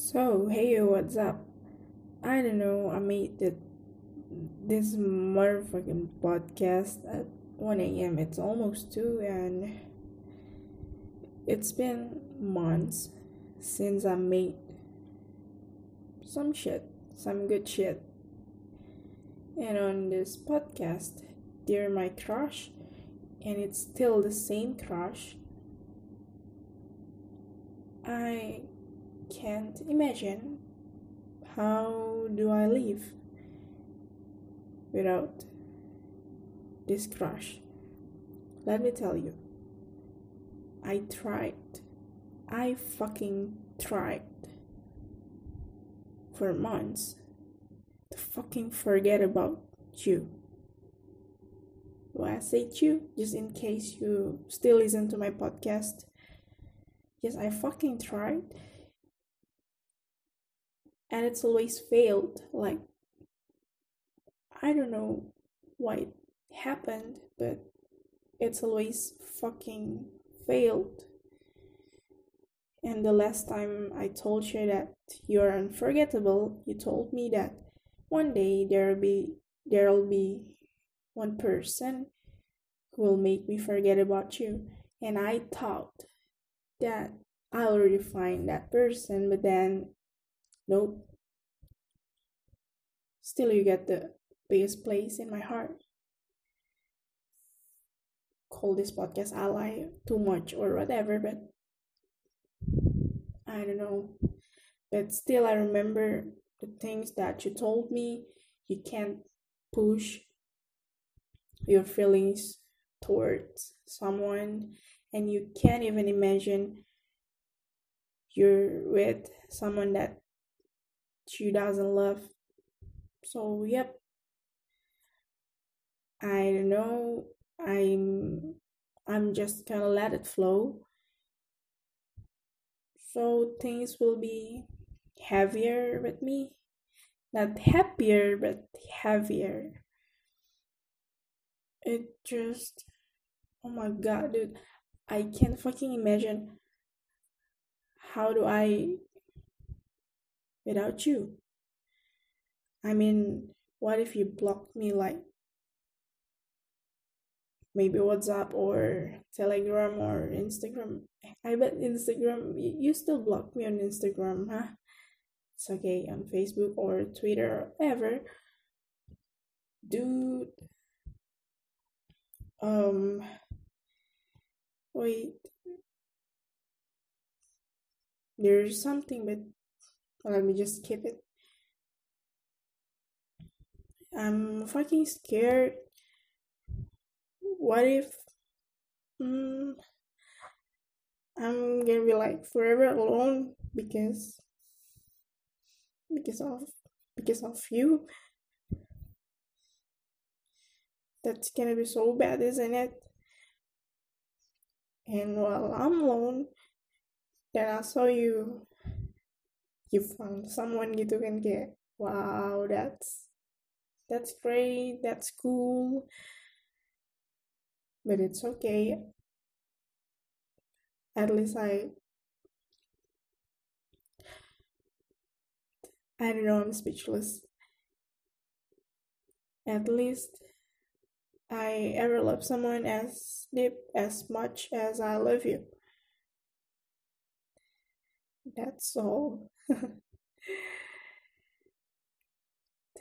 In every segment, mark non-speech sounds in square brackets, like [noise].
So, hey, what's up? I don't know, I made it this motherfucking podcast at 1 a.m. It's almost 2, and it's been months since I made some shit, some good shit. And on this podcast, they're my crush, and it's still the same crush. I can't imagine how do I live without this crush. Let me tell you, I tried. I fucking tried for months to fucking forget about you. Why I say you? Just in case you still listen to my podcast. Yes, I fucking tried and it's always failed. Like i don't know why it happened but it's always fucking failed. And the last time i told you that you're unforgettable you told me that one day there'll be there'll be one person who will make me forget about you. And i thought that i already find that person but then Nope. Still, you get the biggest place in my heart. Call this podcast ally too much or whatever, but I don't know. But still, I remember the things that you told me. You can't push your feelings towards someone, and you can't even imagine you're with someone that she doesn't love. So yep. I don't know. I'm I'm just gonna let it flow. So things will be heavier with me. Not happier but heavier. It just oh my god dude. I can't fucking imagine how do I without you. I mean, what if you blocked me like maybe WhatsApp or Telegram or Instagram? I bet Instagram, you still block me on Instagram, huh? It's okay on Facebook or Twitter or whatever. Dude. Um. Wait. There's something, but let me just skip it. I'm fucking scared. What if mm, I'm gonna be like forever alone because because of because of you? That's gonna be so bad, isn't it? And while I'm alone, then I saw you you found someone gitu kan kayak wow that's that's great that's cool. But it's okay. At least I I don't know I'm speechless. At least I ever love someone as deep as much as I love you that's all [laughs]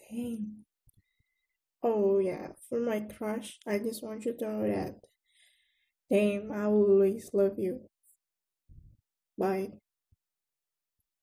Dang. Oh yeah, for my crush, I just want you to know that. Damn, I will always love you. Bye.